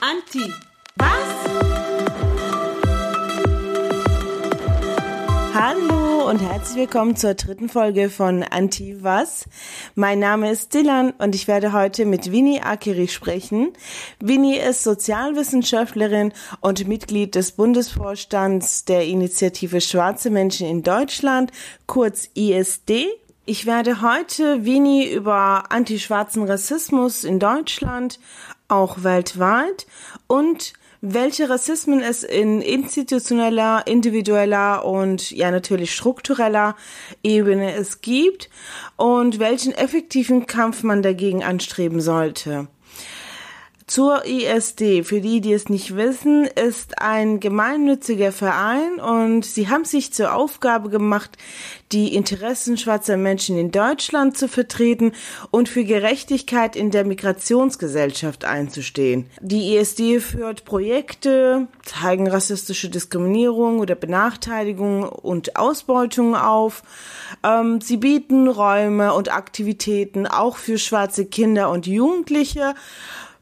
Anti. Was? Hallo und herzlich willkommen zur dritten Folge von Anti Was. Mein Name ist Dylan und ich werde heute mit Winnie Akiri sprechen. Winnie ist Sozialwissenschaftlerin und Mitglied des Bundesvorstands der Initiative Schwarze Menschen in Deutschland, kurz ISD. Ich werde heute Winnie über antischwarzen Rassismus in Deutschland, auch weltweit und welche Rassismen es in institutioneller, individueller und ja natürlich struktureller Ebene es gibt und welchen effektiven Kampf man dagegen anstreben sollte. Zur ISD, für die, die es nicht wissen, ist ein gemeinnütziger Verein und sie haben sich zur Aufgabe gemacht, die Interessen schwarzer Menschen in Deutschland zu vertreten und für Gerechtigkeit in der Migrationsgesellschaft einzustehen. Die ISD führt Projekte, zeigen rassistische Diskriminierung oder Benachteiligung und Ausbeutung auf. Ähm, sie bieten Räume und Aktivitäten auch für schwarze Kinder und Jugendliche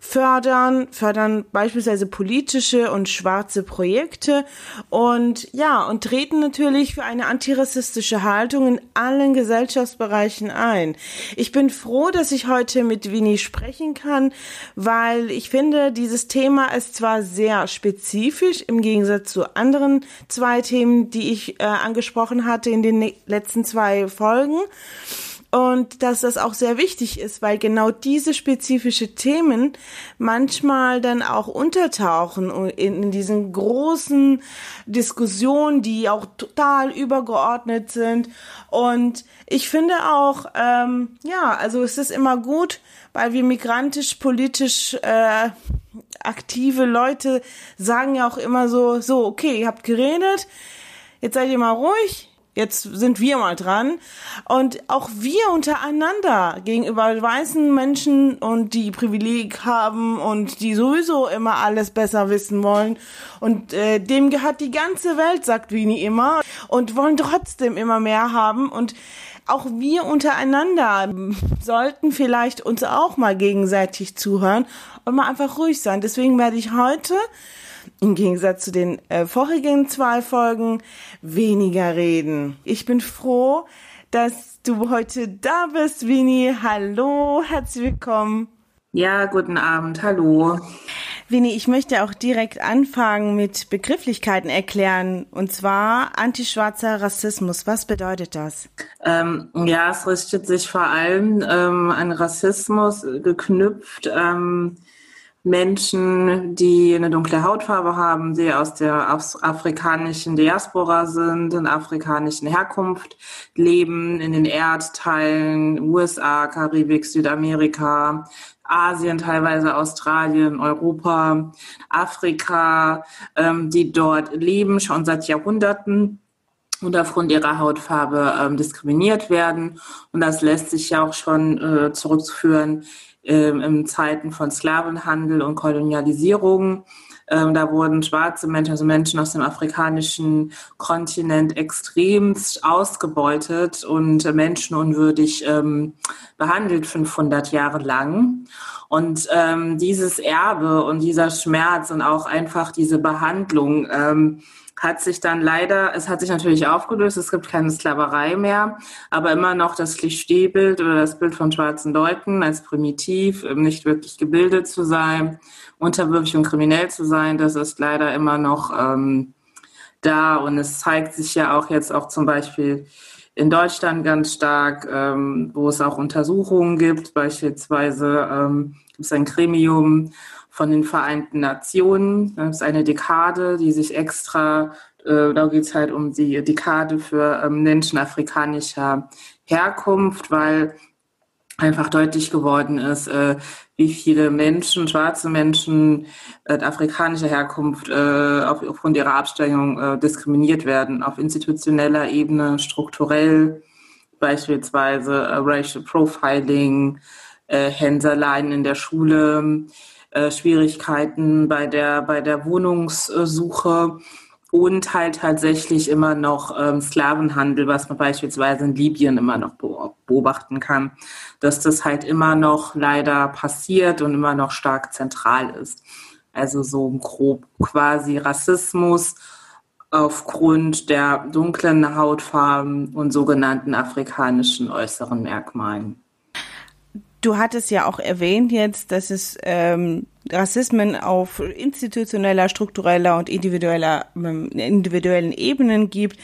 fördern, fördern beispielsweise politische und schwarze Projekte und ja, und treten natürlich für eine antirassistische Haltung in allen Gesellschaftsbereichen ein. Ich bin froh, dass ich heute mit Winnie sprechen kann, weil ich finde, dieses Thema ist zwar sehr spezifisch im Gegensatz zu anderen zwei Themen, die ich äh, angesprochen hatte in den ne-, letzten zwei Folgen und dass das auch sehr wichtig ist, weil genau diese spezifische Themen manchmal dann auch untertauchen in, in diesen großen Diskussionen, die auch total übergeordnet sind. Und ich finde auch, ähm, ja, also es ist immer gut, weil wir migrantisch, politisch äh, aktive Leute sagen ja auch immer so, so, okay, ihr habt geredet, jetzt seid ihr mal ruhig, Jetzt sind wir mal dran. Und auch wir untereinander gegenüber weißen Menschen und die Privileg haben und die sowieso immer alles besser wissen wollen. Und äh, dem gehört die ganze Welt, sagt Winnie immer. Und wollen trotzdem immer mehr haben. Und auch wir untereinander sollten vielleicht uns auch mal gegenseitig zuhören und mal einfach ruhig sein. Deswegen werde ich heute im Gegensatz zu den äh, vorigen zwei Folgen weniger reden. Ich bin froh, dass du heute da bist, Vini. Hallo, herzlich willkommen. Ja, guten Abend, hallo. Vini, ich möchte auch direkt anfangen mit Begrifflichkeiten erklären, und zwar antischwarzer Rassismus. Was bedeutet das? Ähm, ja, es richtet sich vor allem ähm, an Rassismus geknüpft ähm, Menschen, die eine dunkle Hautfarbe haben, die aus der afrikanischen Diaspora sind, in afrikanischen Herkunft leben, in den Erdteilen USA, Karibik, Südamerika, Asien, teilweise Australien, Europa, Afrika, ähm, die dort leben, schon seit Jahrhunderten und aufgrund ihrer Hautfarbe ähm, diskriminiert werden. Und das lässt sich ja auch schon äh, zurückführen ähm, in Zeiten von Sklavenhandel und Kolonialisierung. Ähm, da wurden schwarze Menschen, also Menschen aus dem afrikanischen Kontinent extremst ausgebeutet und menschenunwürdig ähm, behandelt 500 Jahre lang. Und ähm, dieses Erbe und dieser Schmerz und auch einfach diese Behandlung ähm, hat sich dann leider, es hat sich natürlich aufgelöst, es gibt keine Sklaverei mehr, aber immer noch das Klischeebild oder das Bild von schwarzen Leuten als primitiv, nicht wirklich gebildet zu sein, unterwürfig und kriminell zu sein, das ist leider immer noch ähm, da und es zeigt sich ja auch jetzt auch zum Beispiel in Deutschland ganz stark, ähm, wo es auch Untersuchungen gibt, beispielsweise ähm, gibt es ein Gremium von den Vereinten Nationen. Das ist eine Dekade, die sich extra, äh, da geht es halt um die Dekade für ähm, Menschen afrikanischer Herkunft, weil einfach deutlich geworden ist, äh, wie viele Menschen, schwarze Menschen äh, afrikanischer Herkunft äh, auf, aufgrund ihrer Abstammung äh, diskriminiert werden, auf institutioneller Ebene, strukturell, beispielsweise äh, Racial Profiling, äh, Hänseleien in der Schule, äh, Schwierigkeiten bei der, bei der Wohnungssuche und halt tatsächlich immer noch ähm, Sklavenhandel, was man beispielsweise in Libyen immer noch beobachten kann, dass das halt immer noch leider passiert und immer noch stark zentral ist. Also so grob quasi Rassismus aufgrund der dunklen Hautfarben und sogenannten afrikanischen äußeren Merkmalen. Du hattest ja auch erwähnt jetzt, dass es ähm, Rassismen auf institutioneller, struktureller und individueller, ähm, individuellen Ebenen gibt.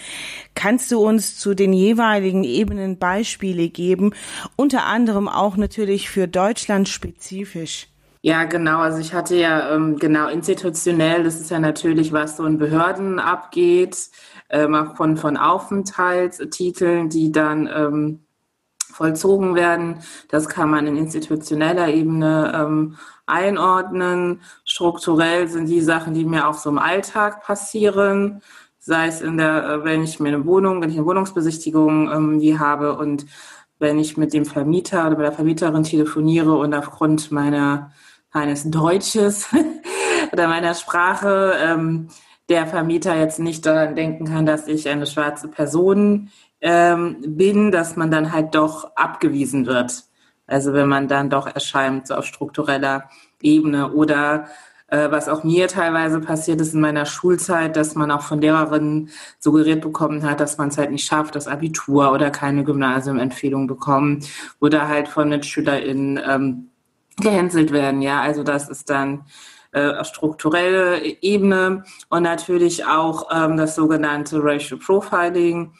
Kannst du uns zu den jeweiligen Ebenen Beispiele geben? Unter anderem auch natürlich für Deutschland spezifisch. Ja, genau. Also ich hatte ja ähm, genau institutionell, das ist ja natürlich, was so in Behörden abgeht, ähm, von, von Aufenthaltstiteln, die dann ähm, vollzogen werden. Das kann man in institutioneller Ebene ähm, einordnen. Strukturell sind die Sachen, die mir auch so im Alltag passieren, sei es in der, äh, wenn ich mir eine Wohnung, wenn ich eine Wohnungsbesichtigung ähm, die habe und wenn ich mit dem Vermieter oder mit der Vermieterin telefoniere und aufgrund meiner meines Deutsches oder meiner Sprache ähm, der Vermieter jetzt nicht daran denken kann, dass ich eine schwarze Person ähm, bin, dass man dann halt doch abgewiesen wird. Also wenn man dann doch erscheint so auf struktureller Ebene oder äh, was auch mir teilweise passiert ist in meiner Schulzeit, dass man auch von Lehrerinnen suggeriert bekommen hat, dass man es halt nicht schafft, das Abitur oder keine Gymnasiumempfehlung bekommen oder halt von MitschülerInnen ähm, gehänselt werden. Ja, also das ist dann äh, strukturelle Ebene und natürlich auch ähm, das sogenannte Racial Profiling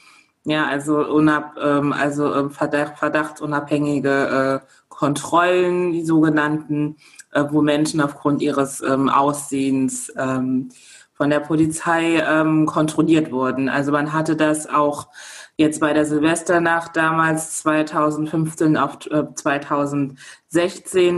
ja, also, unab, ähm, also ähm, Verdacht, verdachtsunabhängige äh, Kontrollen, die sogenannten, äh, wo Menschen aufgrund ihres ähm, Aussehens ähm, von der Polizei ähm, kontrolliert wurden. Also man hatte das auch jetzt bei der Silvesternacht damals 2015 auf 2016,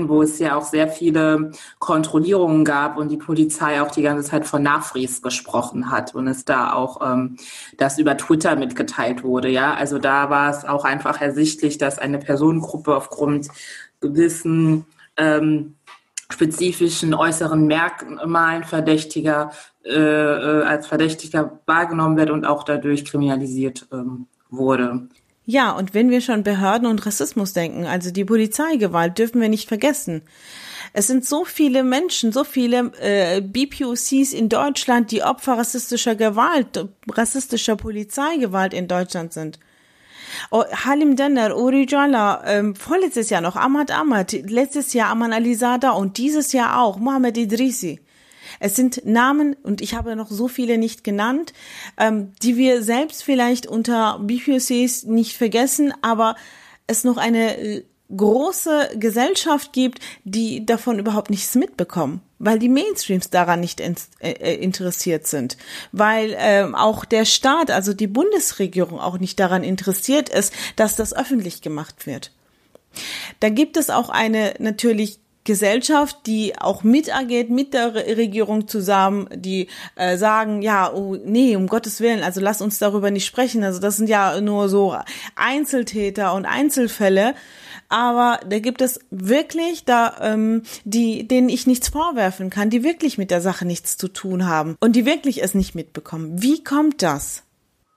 äh, wo es ja auch sehr viele Kontrollierungen gab und die Polizei auch die ganze Zeit von Nachfries gesprochen hat und es da auch ähm, das über Twitter mitgeteilt wurde. Ja, also da war es auch einfach ersichtlich, dass eine Personengruppe aufgrund gewissen ähm, spezifischen äußeren Merkmalen Verdächtiger äh, äh, als Verdächtiger wahrgenommen wird und auch dadurch kriminalisiert ähm, wurde. Ja, und wenn wir schon Behörden und Rassismus denken, also die Polizeigewalt, dürfen wir nicht vergessen. Es sind so viele Menschen, so viele äh, BPOCs in Deutschland, die Opfer rassistischer Gewalt, rassistischer Polizeigewalt in Deutschland sind. Oh, Halim Denner, Uri Jala, ähm, vorletztes Jahr noch Ahmad Ahmad, letztes Jahr Aman Alizada und dieses Jahr auch Mohammed Idrisi. Es sind Namen, und ich habe noch so viele nicht genannt, ähm, die wir selbst vielleicht unter BPOCs nicht vergessen, aber es noch eine äh, große Gesellschaft gibt, die davon überhaupt nichts mitbekommen, weil die Mainstreams daran nicht in, äh, äh, interessiert sind, weil ähm, auch der Staat, also die Bundesregierung auch nicht daran interessiert ist, dass das öffentlich gemacht wird. Da gibt es auch eine natürlich Gesellschaft, die auch mitagiert mit der Regierung zusammen, die äh, sagen, ja, oh, nee, um Gottes Willen, also lass uns darüber nicht sprechen. Also das sind ja nur so Einzeltäter und Einzelfälle. Aber da gibt es wirklich da, ähm, die, denen ich nichts vorwerfen kann, die wirklich mit der Sache nichts zu tun haben und die wirklich es nicht mitbekommen. Wie kommt das?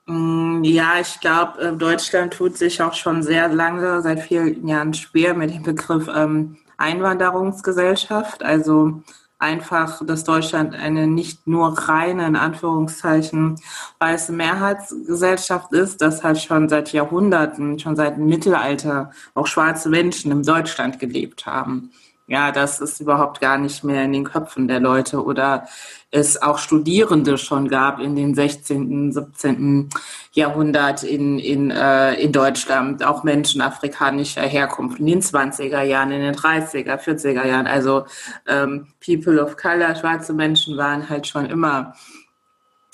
Mm, ja, ich glaube, äh, Deutschland tut sich auch schon sehr lange, seit vielen Jahren schwer mit dem Begriff ähm, Einwanderungsgesellschaft. Also einfach, dass Deutschland eine nicht nur reine, in Anführungszeichen, weiße Mehrheitsgesellschaft ist, dass halt schon seit Jahrhunderten, schon seit dem Mittelalter auch schwarze Menschen in Deutschland gelebt haben ja, das ist überhaupt gar nicht mehr in den Köpfen der Leute oder es auch Studierende schon gab in den 16., 17. Jahrhundert in, in, äh, in Deutschland, auch Menschen afrikanischer Herkunft in den 20er Jahren, in den 30er, 40er Jahren. Also ähm, People of Color, schwarze Menschen waren halt schon immer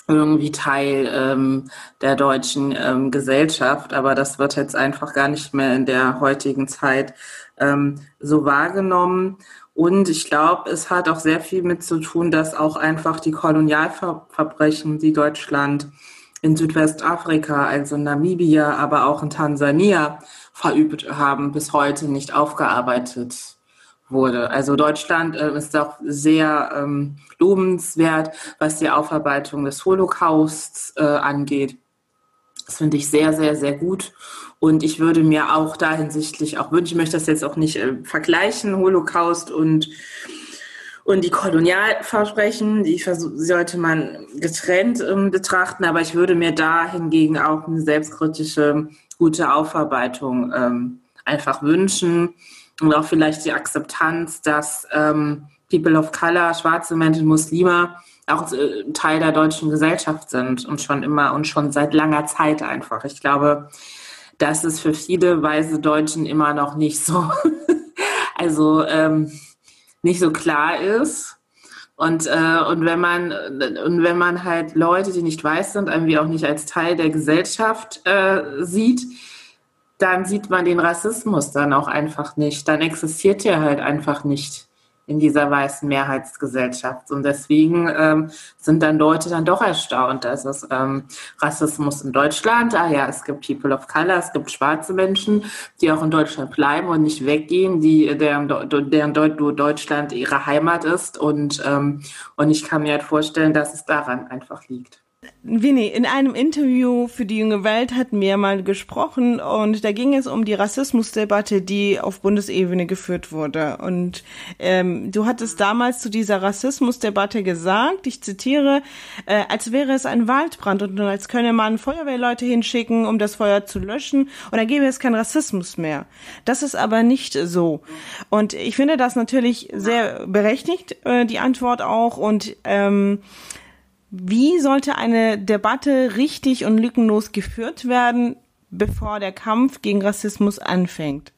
irgendwie Teil ähm, der deutschen ähm, Gesellschaft, aber das wird jetzt einfach gar nicht mehr in der heutigen Zeit ähm, so wahrgenommen. Und ich glaube, es hat auch sehr viel mit zu tun, dass auch einfach die Kolonialverbrechen, die Deutschland in Südwestafrika, also in Namibia, aber auch in Tansania verübt haben, bis heute nicht aufgearbeitet wurde. Also Deutschland äh, ist auch sehr ähm, lobenswert, was die Aufarbeitung des Holocausts äh, angeht. Das finde ich sehr, sehr, sehr gut. Und ich würde mir auch da hinsichtlich auch wünschen, ich möchte das jetzt auch nicht äh, vergleichen, Holocaust und, Und die Kolonialversprechen, die sollte man getrennt ähm, betrachten, aber ich würde mir da hingegen auch eine selbstkritische, gute Aufarbeitung ähm, einfach wünschen und auch vielleicht die Akzeptanz, dass ähm, People of Color, schwarze Menschen, Muslime auch äh, Teil der deutschen Gesellschaft sind und schon immer und schon seit langer Zeit einfach. Ich glaube, dass es für viele weiße Deutschen immer noch nicht so, also ähm, nicht so klar ist. Und, äh, und, wenn man, und wenn man halt Leute, die nicht weiß sind, irgendwie auch nicht als Teil der Gesellschaft äh, sieht, dann sieht man den Rassismus dann auch einfach nicht. Dann existiert er halt einfach nicht in dieser weißen Mehrheitsgesellschaft. Und deswegen ähm, sind dann Leute dann doch erstaunt, dass es ähm, Rassismus in Deutschland, ah ja, es gibt People of Color, es gibt schwarze Menschen, die auch in Deutschland bleiben und nicht weggehen, die, deren, deren Deutschland ihre Heimat ist. Und, ähm, und ich kann mir halt vorstellen, dass es daran einfach liegt. Winnie, in einem Interview für die junge Welt hatten wir mal gesprochen und da ging es um die Rassismusdebatte, die auf Bundesebene geführt wurde. Und ähm, du hattest damals zu dieser Rassismusdebatte gesagt, ich zitiere, äh, als wäre es ein Waldbrand und als könne man Feuerwehrleute hinschicken, um das Feuer zu löschen und dann gäbe es keinen Rassismus mehr. Das ist aber nicht so. Und ich finde das natürlich sehr berechtigt, äh, die Antwort auch und ähm, wie sollte eine Debatte richtig und lückenlos geführt werden, bevor der Kampf gegen Rassismus anfängt?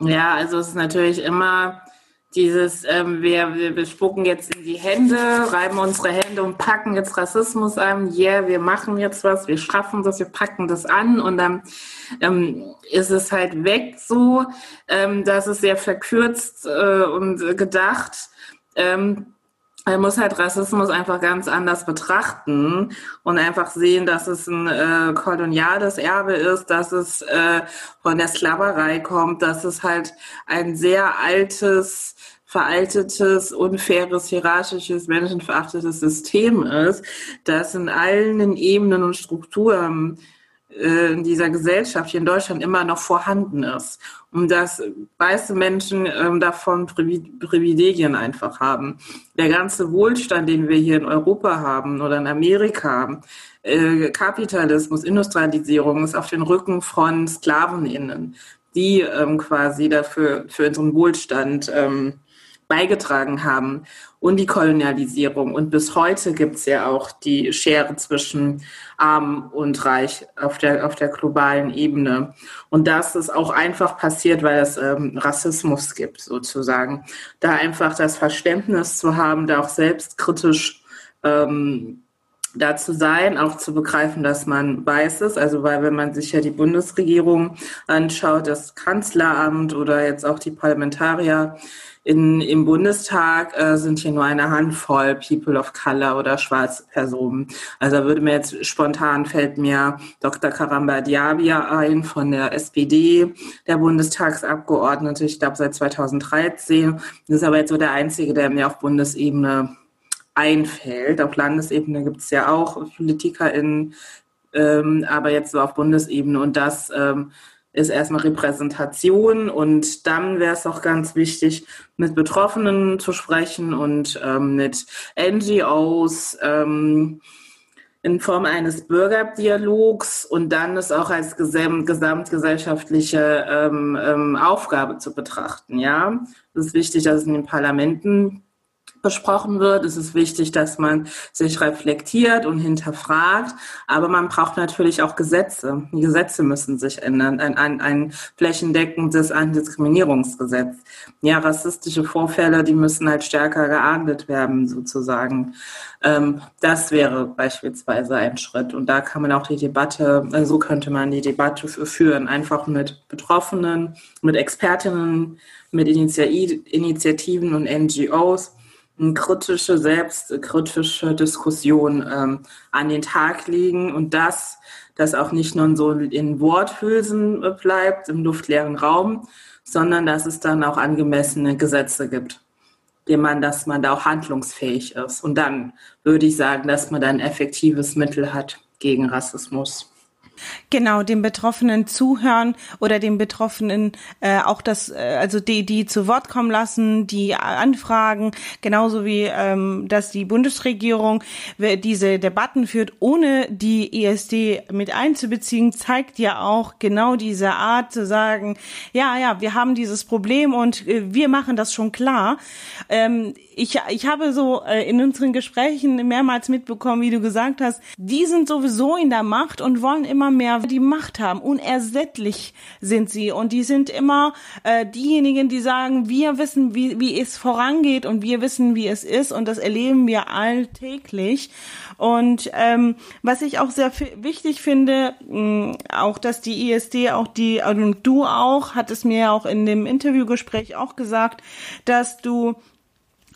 Ja, also es ist natürlich immer dieses, ähm, wir, wir, spucken jetzt in die Hände, reiben unsere Hände und packen jetzt Rassismus an. Yeah, wir machen jetzt was, wir schaffen das, wir packen das an und dann ähm, ist es halt weg so. Ähm, das ist sehr verkürzt äh, und gedacht. Ähm, man muss halt Rassismus einfach ganz anders betrachten und einfach sehen, dass es ein äh, koloniales Erbe ist, dass es äh, von der Sklaverei kommt, dass es halt ein sehr altes, veraltetes, unfaires, hierarchisches, menschenverachtetes System ist, das in allen Ebenen und Strukturen in dieser Gesellschaft hier in Deutschland immer noch vorhanden ist und dass weiße Menschen ähm, davon Privilegien einfach haben. Der ganze Wohlstand, den wir hier in Europa haben oder in Amerika, äh, Kapitalismus, Industrialisierung ist auf den Rücken von SklavenInnen, die ähm, quasi dafür für unseren Wohlstand ähm, beigetragen haben und die Kolonialisierung. Und bis heute gibt es ja auch die Schere zwischen arm und reich auf der, auf der globalen Ebene. Und das ist auch einfach passiert, weil es ähm, Rassismus gibt, sozusagen. Da einfach das Verständnis zu haben, da auch selbstkritisch ähm, da zu sein, auch zu begreifen, dass man weiß es. Also weil wenn man sich ja die Bundesregierung anschaut, das Kanzleramt oder jetzt auch die Parlamentarier, in, Im Bundestag äh, sind hier nur eine Handvoll People of Color oder schwarze Personen. Also würde mir jetzt spontan fällt mir Dr. Karamba Diabia ein von der SPD, der Bundestagsabgeordnete, ich glaube seit 2013. Das ist aber jetzt so der einzige, der mir auf Bundesebene einfällt. Auf Landesebene gibt es ja auch PolitikerInnen, ähm, aber jetzt so auf Bundesebene und das ähm, ist erstmal Repräsentation und dann wäre es auch ganz wichtig, mit Betroffenen zu sprechen und ähm, mit NGOs ähm, in Form eines Bürgerdialogs und dann es auch als gesam gesamtgesellschaftliche ähm, ähm, Aufgabe zu betrachten. Ja, es ist wichtig, dass es in den Parlamenten besprochen wird. Es ist wichtig, dass man sich reflektiert und hinterfragt. Aber man braucht natürlich auch Gesetze. Die Gesetze müssen sich ändern. Ein, ein, ein flächendeckendes Antidiskriminierungsgesetz. Ja, rassistische Vorfälle, die müssen halt stärker geahndet werden, sozusagen. Ähm, das wäre beispielsweise ein Schritt. Und da kann man auch die Debatte, so könnte man die Debatte führen, einfach mit Betroffenen, mit Expertinnen, mit Initiativen und NGOs kritische, selbstkritische Diskussion ähm, an den Tag legen und das, das auch nicht nur so in Worthülsen bleibt, im luftleeren Raum, sondern dass es dann auch angemessene Gesetze gibt, dem man, dass man da auch handlungsfähig ist. Und dann würde ich sagen, dass man dann ein effektives Mittel hat gegen Rassismus. Genau, dem Betroffenen zuhören oder dem Betroffenen äh, auch das, äh, also die, die zu Wort kommen lassen, die anfragen, genauso wie ähm, dass die Bundesregierung diese Debatten führt, ohne die ESD mit einzubeziehen, zeigt ja auch genau diese Art zu sagen, ja, ja, wir haben dieses Problem und äh, wir machen das schon klar. Ähm, ich, ich habe so äh, in unseren Gesprächen mehrmals mitbekommen, wie du gesagt hast, die sind sowieso in der Macht und wollen immer mehr die Macht haben. Unersättlich sind sie und die sind immer äh, diejenigen, die sagen, wir wissen, wie, wie es vorangeht und wir wissen, wie es ist und das erleben wir alltäglich. Und ähm, was ich auch sehr wichtig finde, mh, auch dass die ISD, auch die, also du auch, hat es mir auch in dem Interviewgespräch auch gesagt, dass du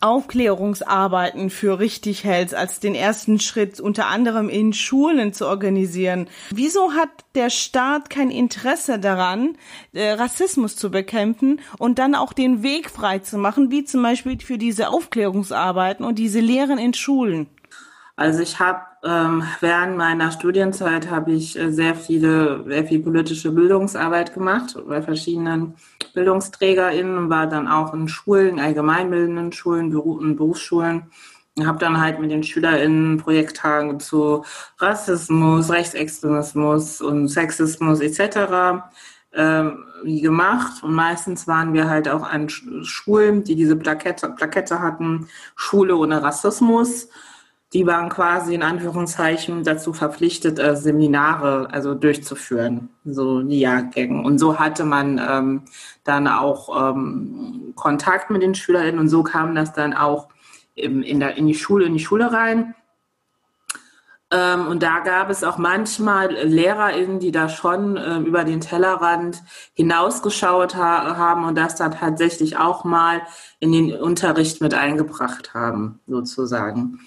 Aufklärungsarbeiten für richtig hältst, als den ersten Schritt unter anderem in Schulen zu organisieren. Wieso hat der Staat kein Interesse daran, äh, Rassismus zu bekämpfen und dann auch den Weg frei zu machen, wie zum Beispiel für diese Aufklärungsarbeiten und diese Lehren in Schulen? Also ich habe ähm, während meiner Studienzeit habe ich äh, sehr viele, sehr viel politische Bildungsarbeit gemacht bei verschiedenen BildungsträgerInnen war dann auch in Schulen, allgemeinbildenden Schulen, und Berufsschulen. Habe dann halt mit den SchülerInnen Projekttagen zu Rassismus, Rechtsextremismus und Sexismus etc. Ähm, gemacht. Und meistens waren wir halt auch an Schulen, die diese Plakette, Plakette hatten, Schule ohne Rassismus die waren quasi in Anführungszeichen dazu verpflichtet, äh, Seminare also durchzuführen, so die Jahrgänge. Und so hatte man ähm, dann auch ähm, Kontakt mit den SchülerInnen und so kam das dann auch im, in, der, in die Schule, in die Schule rein. Ähm, und da gab es auch manchmal LehrerInnen, die da schon äh, über den Tellerrand hinausgeschaut ha haben und das dann tatsächlich auch mal in den Unterricht mit eingebracht haben, sozusagen.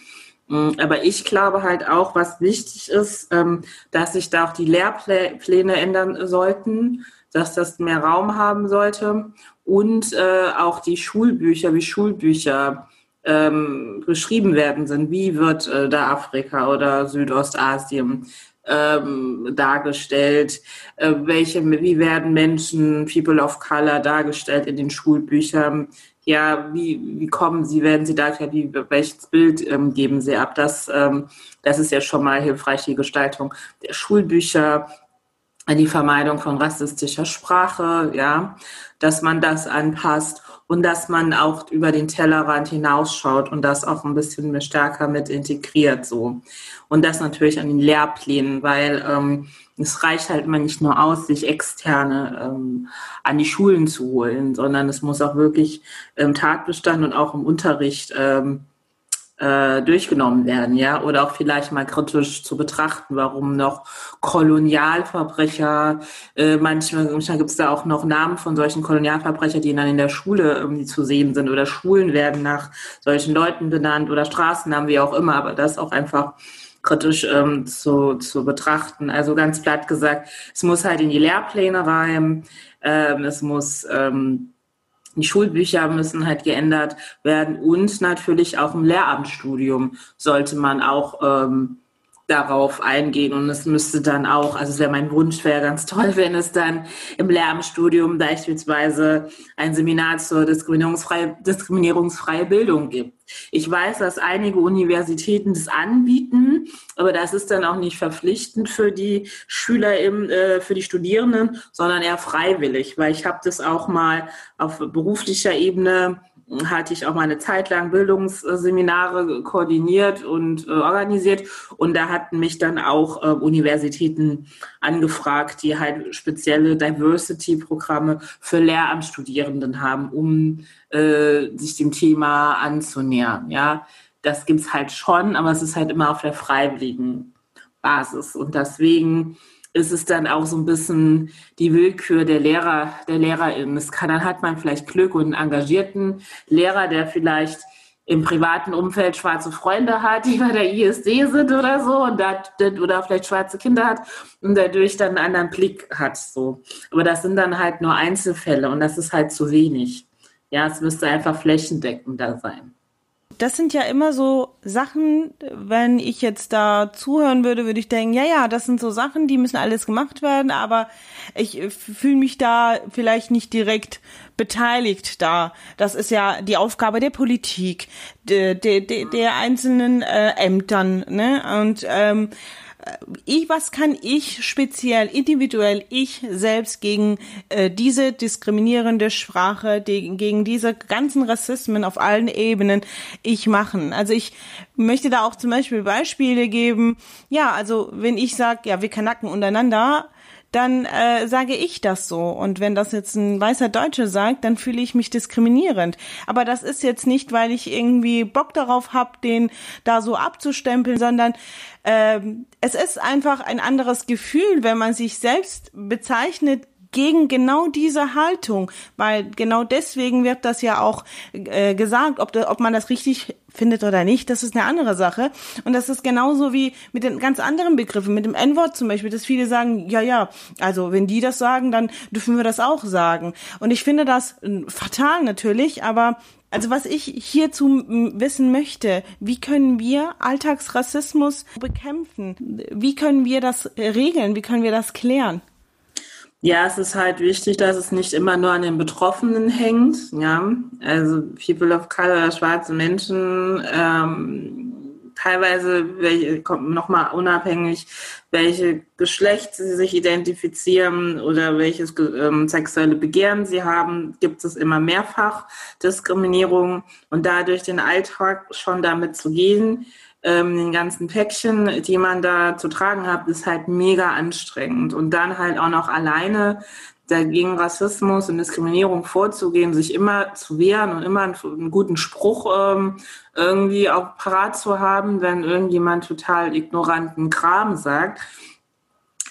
Mm, aber ich glaube halt auch, was wichtig ist, ähm, dass sich da auch die Lehrpläne ändern sollten, dass das mehr Raum haben sollte und äh, auch die Schulbücher, wie Schulbücher ähm, beschrieben werden sind. Wie wird äh, da Afrika oder Südostasien ähm, dargestellt? Äh, welche, wie werden Menschen, People of Color dargestellt in den Schulbüchern? Ja, wie, wie kommen Sie, werden Sie da, wie, welches Bild ähm, geben Sie ab? Das, ähm, das ist ja schon mal hilfreich, die Gestaltung der Schulbücher, die Vermeidung von rassistischer Sprache, ja, dass man das anpasst und dass man auch über den Tellerrand hinausschaut und das auch ein bisschen mehr stärker mit integriert, so. Und das natürlich an den Lehrplänen, weil ähm, es reicht halt immer nicht nur aus, sich externe ähm, an die Schulen zu holen, sondern es muss auch wirklich im Tatbestand und auch im Unterricht ähm, äh, durchgenommen werden, ja, oder auch vielleicht mal kritisch zu betrachten, warum noch Kolonialverbrecher, äh, manchmal, manchmal gibt es da auch noch Namen von solchen Kolonialverbrechern, die dann in der Schule irgendwie zu sehen sind oder Schulen werden nach solchen Leuten benannt oder Straßennamen, wie auch immer, aber das auch einfach kritisch ähm, zu, zu betrachten. Also ganz platt gesagt, es muss halt in die Lehrpläne rein, ähm, es muss ähm, die Schulbücher müssen halt geändert werden und natürlich auch im Lehramtsstudium sollte man auch ähm, darauf eingehen und es müsste dann auch, also es wäre mein Wunsch, wäre ganz toll, wenn es dann im Lehramtsstudium beispielsweise ein Seminar zur diskriminierungsfreie, diskriminierungsfreie Bildung gibt. Ich weiß, dass einige Universitäten das anbieten, aber das ist dann auch nicht verpflichtend für die Schüler, im, äh, für die Studierenden, sondern eher freiwillig, weil ich habe das auch mal auf beruflicher Ebene hatte ich auch mal eine Zeit lang Bildungsseminare koordiniert und äh, organisiert. Und da hatten mich dann auch äh, Universitäten angefragt, die halt spezielle Diversity-Programme für Lehramtsstudierenden haben, um äh, sich dem Thema anzunähern. Ja, das gibt's halt schon, aber es ist halt immer auf der freiwilligen Basis. Und deswegen ist es dann auch so ein bisschen die Willkür der Lehrer, der LehrerInnen. Es kann, dann hat man vielleicht Glück und einen engagierten Lehrer, der vielleicht im privaten Umfeld schwarze Freunde hat, die bei der ISD sind oder so und da, oder vielleicht schwarze Kinder hat und dadurch dann einen anderen Blick hat, so. Aber das sind dann halt nur Einzelfälle und das ist halt zu wenig. Ja, es müsste einfach flächendeckender sein. Das sind ja immer so Sachen, wenn ich jetzt da zuhören würde, würde ich denken, ja, ja, das sind so Sachen, die müssen alles gemacht werden, aber ich fühle mich da vielleicht nicht direkt beteiligt da. Das ist ja die Aufgabe der Politik, der, der, der einzelnen äh, Ämtern, ne? Und ähm, ich, was kann ich speziell, individuell, ich selbst gegen äh, diese diskriminierende Sprache, die, gegen diese ganzen Rassismen auf allen Ebenen ich machen? Also ich möchte da auch zum Beispiel Beispiele geben. Ja, also wenn ich sage, ja, wir kanacken untereinander, dann äh, sage ich das so. Und wenn das jetzt ein weißer Deutscher sagt, dann fühle ich mich diskriminierend. Aber das ist jetzt nicht, weil ich irgendwie Bock darauf habe, den da so abzustempeln, sondern ähm, es ist einfach ein anderes Gefühl, wenn man sich selbst bezeichnet gegen genau diese Haltung, weil genau deswegen wird das ja auch äh, gesagt, ob, ob man das richtig findet oder nicht, das ist eine andere Sache. Und das ist genauso wie mit den ganz anderen Begriffen, mit dem N-Wort zum Beispiel, dass viele sagen, ja, ja, also wenn die das sagen, dann dürfen wir das auch sagen. Und ich finde das äh, fatal natürlich, aber also was ich hierzu wissen möchte, wie können wir Alltagsrassismus bekämpfen? Wie können wir das regeln? Wie können wir das klären? Ja, es ist halt wichtig, dass es nicht immer nur an den Betroffenen hängt. Ja, also People of Color, schwarze Menschen, ähm, teilweise welche, nochmal unabhängig, welche Geschlecht sie sich identifizieren oder welches ähm, sexuelle Begehren sie haben, gibt es immer mehrfach Diskriminierung und dadurch den Alltag schon damit zu gehen, ähm, den ganzen Päckchen, die man da zu tragen hat, ist halt mega anstrengend. Und dann halt auch noch alleine dagegen Rassismus und Diskriminierung vorzugehen, sich immer zu wehren und immer einen, einen guten Spruch ähm, irgendwie auch parat zu haben, wenn irgendjemand total ignoranten Kram sagt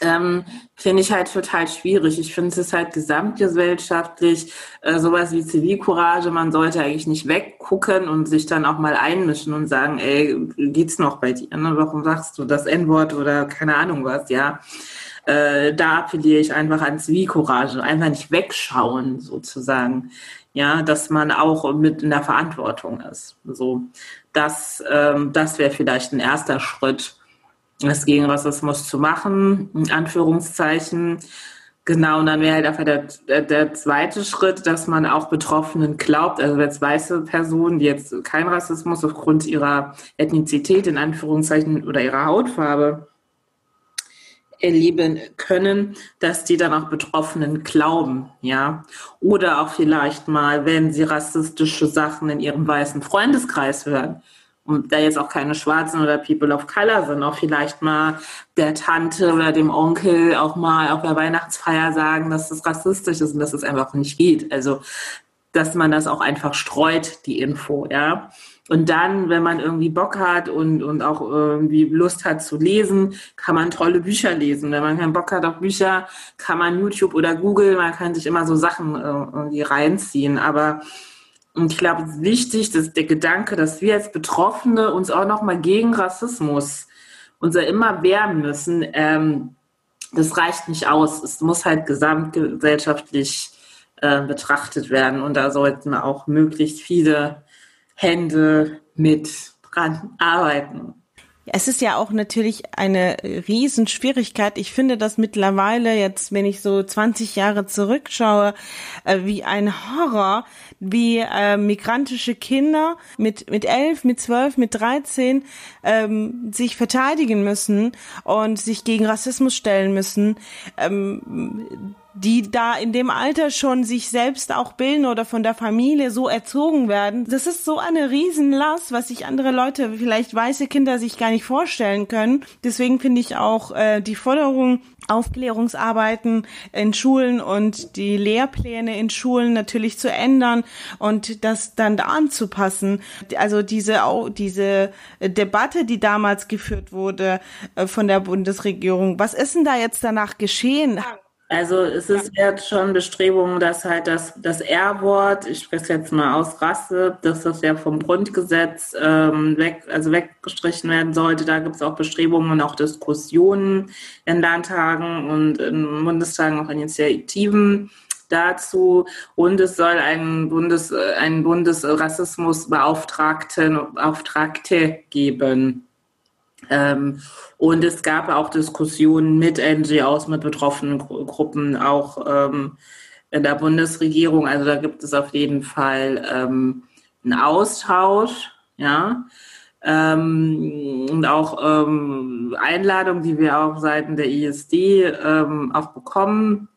ähm, finde ich halt total schwierig. Ich finde es halt gesamtgesellschaftlich äh, sowas wie Zivilcourage. Man sollte eigentlich nicht weggucken und sich dann auch mal einmischen und sagen, ey, geht's noch bei dir? Ne? Warum sagst du das N-Wort oder keine Ahnung was, ja? Äh, da appelliere ich einfach an Zivilcourage, einfach nicht wegschauen sozusagen. Ja, dass man auch mit in der Verantwortung ist. So, das, ähm, das wäre vielleicht ein erster Schritt was gegen Rassismus zu machen, in Anführungszeichen. Genau, und dann wäre halt einfach der, der, zweite Schritt, dass man auch Betroffenen glaubt, also als weiße Personen, die jetzt keinen Rassismus aufgrund ihrer Ethnizität in Anführungszeichen oder ihrer Hautfarbe erleben können, dass die dann auch Betroffenen glauben, ja. Oder auch vielleicht mal, wenn sie rassistische Sachen in ihrem weißen Freundeskreis hören, und da jetzt auch keine Schwarzen oder People of Color sind, auch vielleicht mal der Tante oder dem Onkel auch mal auf der Weihnachtsfeier sagen, dass das rassistisch ist und dass es das einfach nicht geht. Also, dass man das auch einfach streut, die Info, ja. Und dann, wenn man irgendwie Bock hat und, und auch irgendwie Lust hat zu lesen, kann man tolle Bücher lesen. Wenn man keinen Bock hat auf Bücher, kann man YouTube oder Google, man kann sich immer so Sachen äh, irgendwie reinziehen. Aber und ich glaube, es ist wichtig, dass der Gedanke, dass wir als Betroffene uns auch nochmal gegen Rassismus unser immer wehren müssen, ähm, das reicht nicht aus. Es muss halt gesamtgesellschaftlich äh, betrachtet werden. Und da sollten auch möglichst viele Hände mit dran arbeiten. Es ist ja auch natürlich eine Riesenschwierigkeit. Ich finde das mittlerweile jetzt, wenn ich so 20 Jahre zurückschaue, äh, wie ein Horror, wie äh, migrantische Kinder mit mit elf, mit zwölf, mit dreizehn ähm, sich verteidigen müssen und sich gegen Rassismus stellen müssen. Ähm, die da in dem Alter schon sich selbst auch bilden oder von der Familie so erzogen werden. Das ist so eine Riesenlast, was sich andere Leute, vielleicht weiße Kinder, sich gar nicht vorstellen können. Deswegen finde ich auch äh, die Forderung, Aufklärungsarbeiten in Schulen und die Lehrpläne in Schulen natürlich zu ändern und das dann da anzupassen. Also diese, diese Debatte, die damals geführt wurde äh, von der Bundesregierung, was ist denn da jetzt danach geschehen? Also es ist jetzt schon Bestrebungen, dass halt das, das R-Wort, ich spreche jetzt mal aus Rasse, dass das ja vom Grundgesetz ähm, weg, also weggestrichen werden sollte. Da gibt es auch Bestrebungen und auch Diskussionen in Landtagen und in Bundestagen auch Initiativen dazu und es soll einen Bundes, einen Bundesrassismusbeauftragten Beauftragte geben. Ähm, und es gab auch Diskussionen mit NGOs, mit betroffenen Gruppen, auch ähm, in der Bundesregierung. Also da gibt es auf jeden Fall ähm, einen Austausch, ja. Ähm, und auch ähm, Einladungen, die wir auch seitens der ISD ähm, auch bekommen,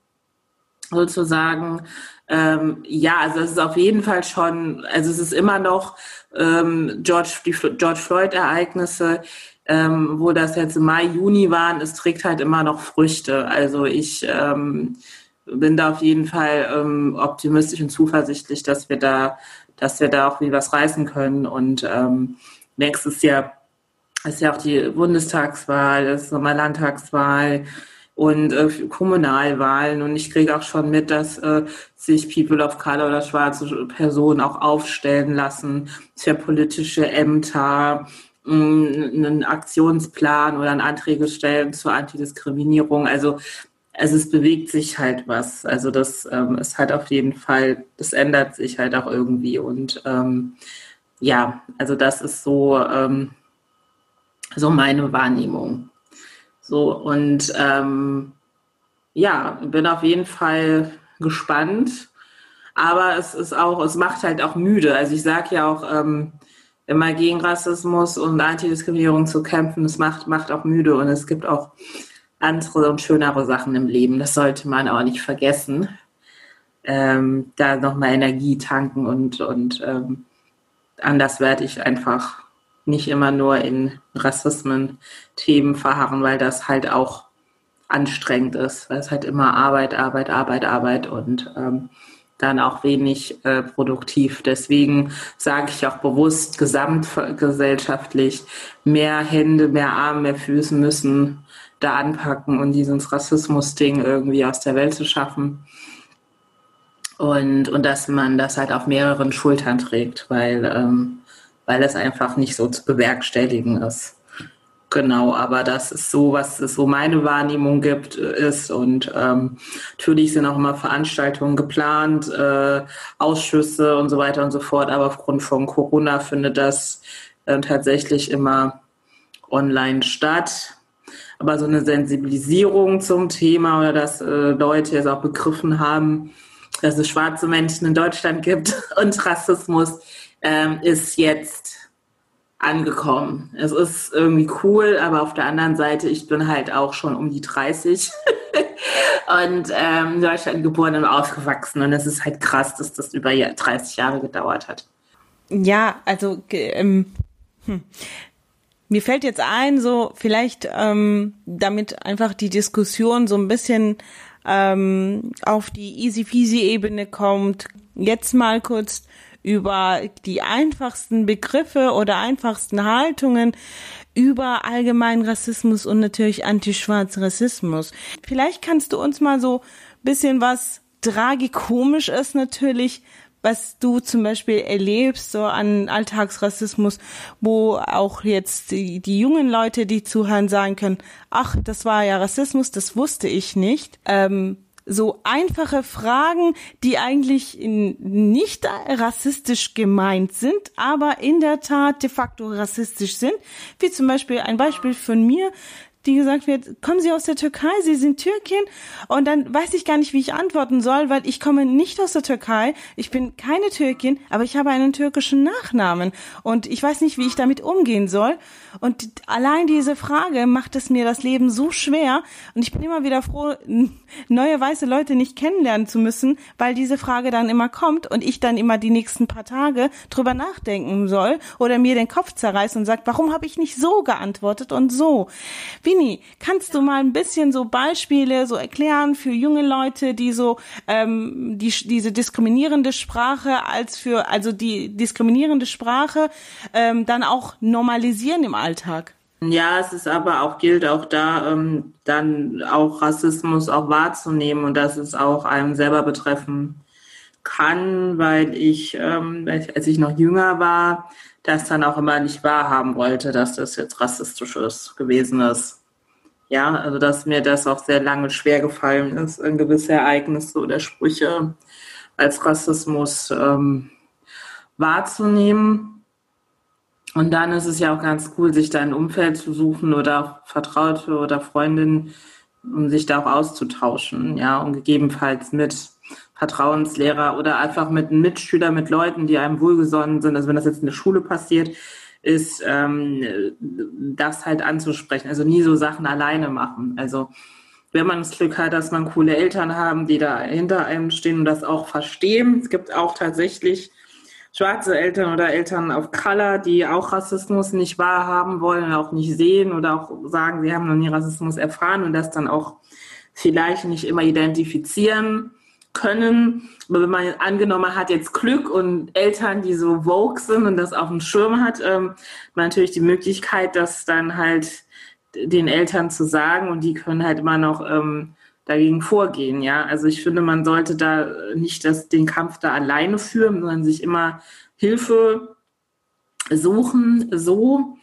sozusagen. Ähm, ja, also es ist auf jeden Fall schon, also es ist immer noch ähm, George, die George Floyd-Ereignisse, ähm, wo das jetzt im Mai, Juni waren, es trägt halt immer noch Früchte. Also ich ähm, bin da auf jeden Fall ähm, optimistisch und zuversichtlich, dass wir da, dass wir da auch wie was reißen können. Und ähm, nächstes Jahr ist ja auch die Bundestagswahl, ist nochmal Landtagswahl und äh, Kommunalwahlen. Und ich kriege auch schon mit, dass äh, sich People of Color oder schwarze Personen auch aufstellen lassen für politische Ämter einen Aktionsplan oder einen Anträge stellen zur Antidiskriminierung. Also, also es bewegt sich halt was. Also das ähm, ist halt auf jeden Fall, das ändert sich halt auch irgendwie. Und ähm, ja, also das ist so, ähm, so meine Wahrnehmung. So, und ähm, ja, bin auf jeden Fall gespannt. Aber es ist auch, es macht halt auch müde. Also ich sage ja auch, ähm, immer gegen Rassismus und Antidiskriminierung zu kämpfen, das macht, macht auch müde und es gibt auch andere und schönere Sachen im Leben. Das sollte man auch nicht vergessen. Ähm, da nochmal Energie tanken und, und ähm, anders werde ich einfach nicht immer nur in Rassismen-Themen verharren, weil das halt auch anstrengend ist, weil es halt immer Arbeit, Arbeit, Arbeit, Arbeit und ähm, dann auch wenig äh, produktiv. Deswegen sage ich auch bewusst, gesamtgesellschaftlich, mehr Hände, mehr Arme, mehr Füße müssen da anpacken und dieses Rassismus-Ding irgendwie aus der Welt zu schaffen. Und, und dass man das halt auf mehreren Schultern trägt, weil, ähm, weil es einfach nicht so zu bewerkstelligen ist. Genau, aber das ist so, was es so meine Wahrnehmung gibt, ist. Und ähm, natürlich sind auch immer Veranstaltungen geplant, äh, Ausschüsse und so weiter und so fort. Aber aufgrund von Corona findet das äh, tatsächlich immer online statt. Aber so eine Sensibilisierung zum Thema oder dass äh, Leute es auch begriffen haben, dass es schwarze Menschen in Deutschland gibt und Rassismus ähm, ist jetzt angekommen. Es ist irgendwie cool, aber auf der anderen Seite, ich bin halt auch schon um die 30 und ähm, in Deutschland geboren und aufgewachsen. Und es ist halt krass, dass das über 30 Jahre gedauert hat. Ja, also ähm, hm. mir fällt jetzt ein, so vielleicht ähm, damit einfach die Diskussion so ein bisschen ähm, auf die easy peasy Ebene kommt, jetzt mal kurz über die einfachsten Begriffe oder einfachsten Haltungen über allgemeinen Rassismus und natürlich antischwarzen Rassismus. Vielleicht kannst du uns mal so bisschen was tragikomisch ist natürlich, was du zum Beispiel erlebst, so an Alltagsrassismus, wo auch jetzt die, die, jungen Leute, die zuhören, sagen können, ach, das war ja Rassismus, das wusste ich nicht. Ähm, so einfache Fragen, die eigentlich nicht rassistisch gemeint sind, aber in der Tat de facto rassistisch sind. Wie zum Beispiel ein Beispiel von mir die gesagt wird, kommen Sie aus der Türkei, Sie sind Türkin. Und dann weiß ich gar nicht, wie ich antworten soll, weil ich komme nicht aus der Türkei, ich bin keine Türkin, aber ich habe einen türkischen Nachnamen. Und ich weiß nicht, wie ich damit umgehen soll. Und allein diese Frage macht es mir das Leben so schwer. Und ich bin immer wieder froh, neue weiße Leute nicht kennenlernen zu müssen, weil diese Frage dann immer kommt und ich dann immer die nächsten paar Tage drüber nachdenken soll oder mir den Kopf zerreißt und sagt, warum habe ich nicht so geantwortet und so. Vini, kannst du mal ein bisschen so Beispiele so erklären für junge Leute, die so ähm, die, diese diskriminierende Sprache als für, also die diskriminierende Sprache ähm, dann auch normalisieren im Alltag? Ja, es ist aber auch, gilt auch da, ähm, dann auch Rassismus auch wahrzunehmen und dass es auch einem selber betreffen kann, weil ich, ähm, als ich noch jünger war, das dann auch immer nicht wahrhaben wollte, dass das jetzt rassistisch ist, gewesen ist. Ja, also dass mir das auch sehr lange schwer gefallen ist, gewisse Ereignisse oder Sprüche als Rassismus ähm, wahrzunehmen. Und dann ist es ja auch ganz cool, sich da ein Umfeld zu suchen oder Vertraute oder Freundinnen, um sich da auch auszutauschen, ja, und gegebenenfalls mit Vertrauenslehrer oder einfach mit Mitschülern, mit Leuten, die einem wohlgesonnen sind. Also wenn das jetzt in der Schule passiert, ist ähm, das halt anzusprechen. Also nie so Sachen alleine machen. Also wenn man das Glück hat, dass man coole Eltern haben, die da hinter einem stehen und das auch verstehen. Es gibt auch tatsächlich schwarze Eltern oder Eltern auf Color, die auch Rassismus nicht wahrhaben wollen, auch nicht sehen oder auch sagen, sie haben noch nie Rassismus erfahren und das dann auch vielleicht nicht immer identifizieren können. Aber wenn man angenommen hat jetzt Glück und Eltern, die so vogue sind und das auf dem Schirm hat, ähm, man natürlich die Möglichkeit, das dann halt den Eltern zu sagen und die können halt immer noch ähm, dagegen vorgehen. Ja, also ich finde, man sollte da nicht das, den Kampf da alleine führen, sondern sich immer Hilfe suchen, so.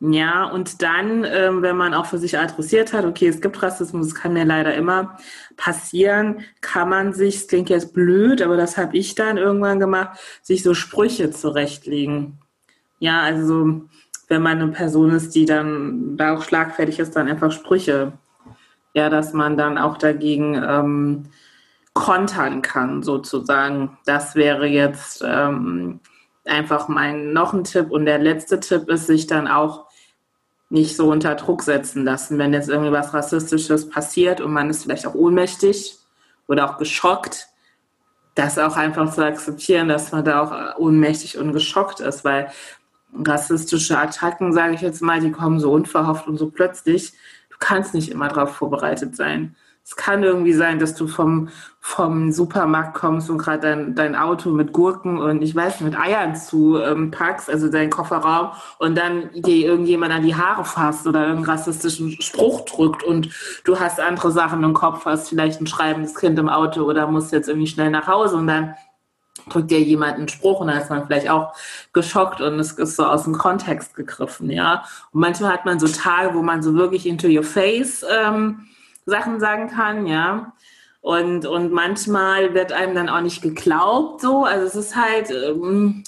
Ja, und dann, ähm, wenn man auch für sich adressiert hat, okay, es gibt Rassismus, es kann mir leider immer passieren, kann man sich, es klingt jetzt blöd, aber das habe ich dann irgendwann gemacht, sich so Sprüche zurechtlegen. Ja, also wenn man eine Person ist, die dann da auch schlagfertig ist, dann einfach Sprüche ja, dass man dann auch dagegen ähm, kontern kann, sozusagen. Das wäre jetzt ähm, einfach mein noch ein Tipp. Und der letzte Tipp ist, sich dann auch nicht so unter Druck setzen lassen, wenn jetzt irgendwie was Rassistisches passiert und man ist vielleicht auch ohnmächtig oder auch geschockt, das auch einfach zu akzeptieren, dass man da auch ohnmächtig und geschockt ist, weil rassistische Attacken, sage ich jetzt mal, die kommen so unverhofft und so plötzlich kannst nicht immer darauf vorbereitet sein. Es kann irgendwie sein, dass du vom, vom Supermarkt kommst und gerade dein, dein Auto mit Gurken und ich weiß, mit Eiern zu ähm, packst, also deinen Kofferraum, und dann dir irgendjemand an die Haare fasst oder irgendeinen rassistischen Spruch drückt und du hast andere Sachen im Kopf, hast vielleicht ein schreibendes Kind im Auto oder musst jetzt irgendwie schnell nach Hause und dann drückt dir jemand einen Spruch und dann ist man vielleicht auch geschockt und es ist so aus dem Kontext gegriffen, ja. Und manchmal hat man so Tage, wo man so wirklich into your face ähm, Sachen sagen kann, ja. Und, und manchmal wird einem dann auch nicht geglaubt, so. Also es ist halt ähm,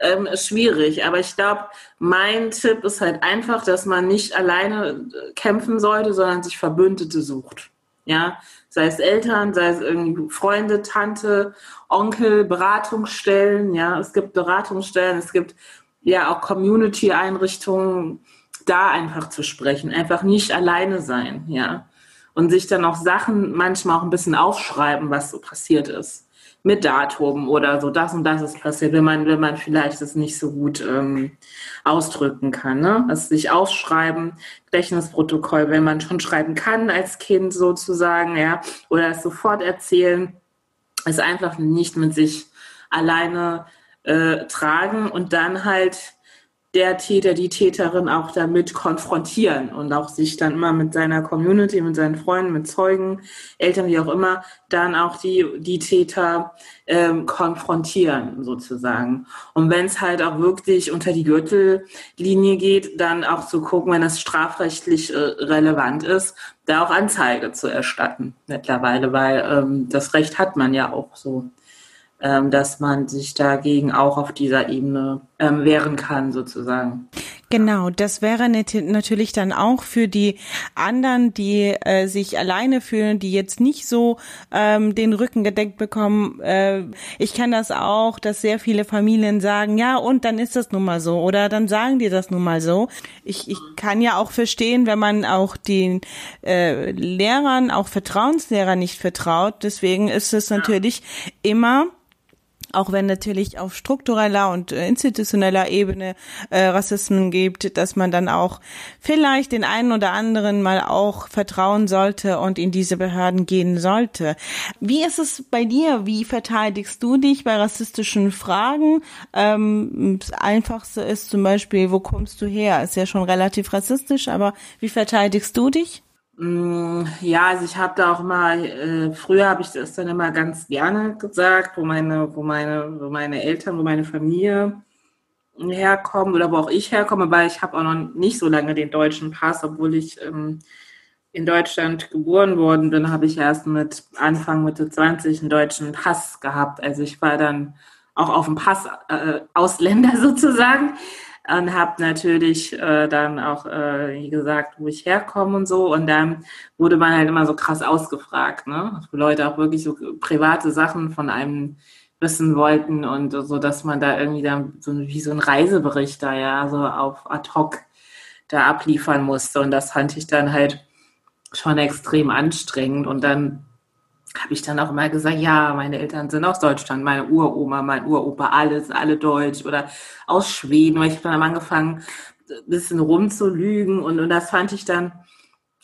ähm, schwierig. Aber ich glaube, mein Tipp ist halt einfach, dass man nicht alleine kämpfen sollte, sondern sich Verbündete sucht. Ja, sei es Eltern, sei es irgendwie Freunde, Tante, Onkel, Beratungsstellen. Ja, es gibt Beratungsstellen, es gibt ja auch Community-Einrichtungen, da einfach zu sprechen, einfach nicht alleine sein. Ja, und sich dann auch Sachen manchmal auch ein bisschen aufschreiben, was so passiert ist mit Datum oder so, das und das ist passiert, wenn man, wenn man vielleicht das nicht so gut ähm, ausdrücken kann. Ne? Das sich aufschreiben, Gedächtnisprotokoll, wenn man schon schreiben kann als Kind sozusagen, ja, oder es sofort erzählen, es einfach nicht mit sich alleine äh, tragen und dann halt der Täter, die Täterin auch damit konfrontieren und auch sich dann immer mit seiner Community, mit seinen Freunden, mit Zeugen, Eltern, wie auch immer, dann auch die, die Täter ähm, konfrontieren sozusagen. Und wenn es halt auch wirklich unter die Gürtellinie geht, dann auch zu gucken, wenn es strafrechtlich äh, relevant ist, da auch Anzeige zu erstatten mittlerweile, weil ähm, das Recht hat man ja auch so dass man sich dagegen auch auf dieser Ebene ähm, wehren kann, sozusagen. Genau, das wäre natürlich dann auch für die anderen, die äh, sich alleine fühlen, die jetzt nicht so ähm, den Rücken gedeckt bekommen. Äh, ich kenne das auch, dass sehr viele Familien sagen, ja, und dann ist das nun mal so oder dann sagen die das nun mal so. Ich, ich kann ja auch verstehen, wenn man auch den äh, Lehrern, auch Vertrauenslehrer nicht vertraut. Deswegen ist es natürlich immer auch wenn natürlich auf struktureller und äh, institutioneller Ebene äh, Rassismen gibt, dass man dann auch vielleicht den einen oder anderen mal auch vertrauen sollte und in diese Behörden gehen sollte. Wie ist es bei dir? Wie verteidigst du dich bei rassistischen Fragen? Ähm, das Einfachste ist zum Beispiel, wo kommst du her? Ist ja schon relativ rassistisch, aber wie verteidigst du dich? Mm, ja, also ich habe da auch mal, äh, früher habe ich das dann immer ganz gerne gesagt, wo meine, wo meine, wo meine Eltern, wo meine Familie herkommen oder wo auch ich herkomme, weil ich habe auch noch nicht so lange den deutschen Pass, obwohl ich ähm, in Deutschland geboren worden bin, habe ich erst mit Anfang Mitte 20 einen deutschen Pass gehabt. Also ich war dann auch auf dem Pass äh, Ausländer sozusagen und habe natürlich äh, dann auch, äh, wie gesagt, wo ich herkomme und so. Und dann wurde man halt immer so krass ausgefragt, ne? Wo Leute auch wirklich so private Sachen von einem wissen wollten und so, dass man da irgendwie dann so wie so ein Reisebericht da ja so auf ad hoc da abliefern musste. Und das fand ich dann halt schon extrem anstrengend. Und dann habe ich dann auch immer gesagt, ja, meine Eltern sind aus Deutschland, meine Uroma, mein Uropa, alles, alle Deutsch oder aus Schweden. Weil ich habe dann angefangen, ein bisschen rumzulügen und, und das fand ich dann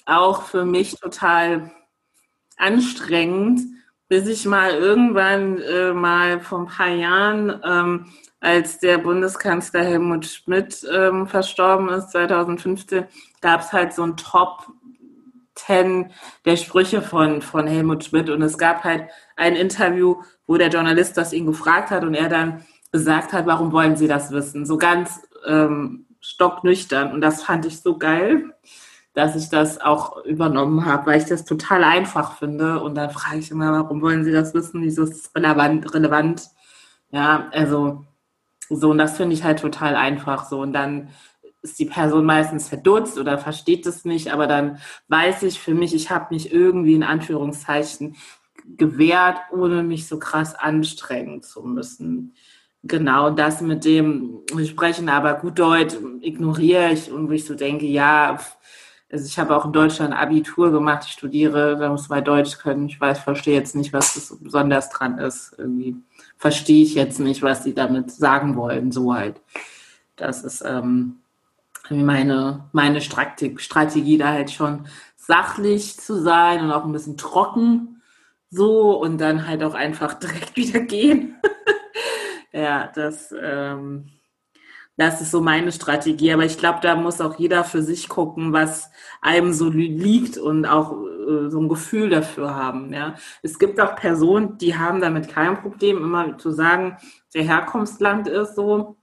auch für mich total anstrengend, bis ich mal irgendwann äh, mal vor ein paar Jahren, ähm, als der Bundeskanzler Helmut Schmidt ähm, verstorben ist, 2015, gab es halt so ein Top der Sprüche von, von Helmut Schmidt. Und es gab halt ein Interview, wo der Journalist das ihn gefragt hat und er dann gesagt hat, warum wollen Sie das wissen? So ganz ähm, stocknüchtern. Und das fand ich so geil, dass ich das auch übernommen habe, weil ich das total einfach finde. Und dann frage ich immer, warum wollen Sie das wissen? Wieso ist es relevant? relevant? Ja, also so, und das finde ich halt total einfach so. Und dann ist die Person meistens verdutzt oder versteht es nicht, aber dann weiß ich für mich, ich habe mich irgendwie in Anführungszeichen gewehrt, ohne mich so krass anstrengen zu müssen. Genau das mit dem, sprechen aber gut Deutsch, ignoriere ich und wo ich so denke, ja, also ich habe auch in Deutschland Abitur gemacht, ich studiere, da muss man Deutsch können. Ich weiß, verstehe jetzt nicht, was das besonders dran ist. Irgendwie verstehe ich jetzt nicht, was sie damit sagen wollen, so halt. Das ist, ähm, meine, meine Strategie da halt schon sachlich zu sein und auch ein bisschen trocken so und dann halt auch einfach direkt wieder gehen. ja, das, ähm, das ist so meine Strategie. Aber ich glaube, da muss auch jeder für sich gucken, was einem so liegt und auch äh, so ein Gefühl dafür haben. Ja, es gibt auch Personen, die haben damit kein Problem, immer zu sagen, der Herkunftsland ist so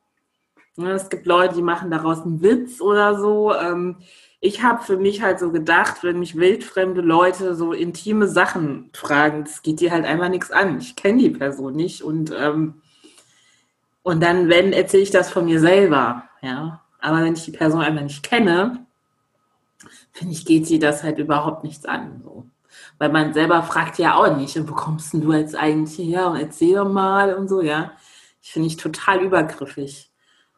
es gibt Leute, die machen daraus einen Witz oder so. Ähm, ich habe für mich halt so gedacht, wenn mich wildfremde Leute so intime Sachen fragen, das geht dir halt einfach nichts an. Ich kenne die Person nicht und ähm, und dann, wenn, erzähle ich das von mir selber, ja. Aber wenn ich die Person einfach nicht kenne, finde ich, geht sie das halt überhaupt nichts an. So. Weil man selber fragt ja auch nicht, wo kommst denn du jetzt eigentlich her und erzähl doch mal und so, ja. Ich finde ich total übergriffig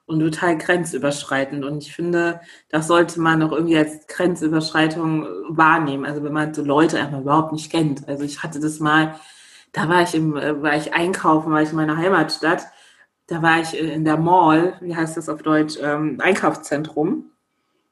und total grenzüberschreitend. Und ich finde, das sollte man auch irgendwie als Grenzüberschreitung wahrnehmen. Also wenn man so Leute einfach überhaupt nicht kennt. Also ich hatte das mal, da war ich im, äh, war ich einkaufen, war ich in meiner Heimatstadt. Da war ich in der Mall, wie heißt das auf Deutsch, ähm, Einkaufszentrum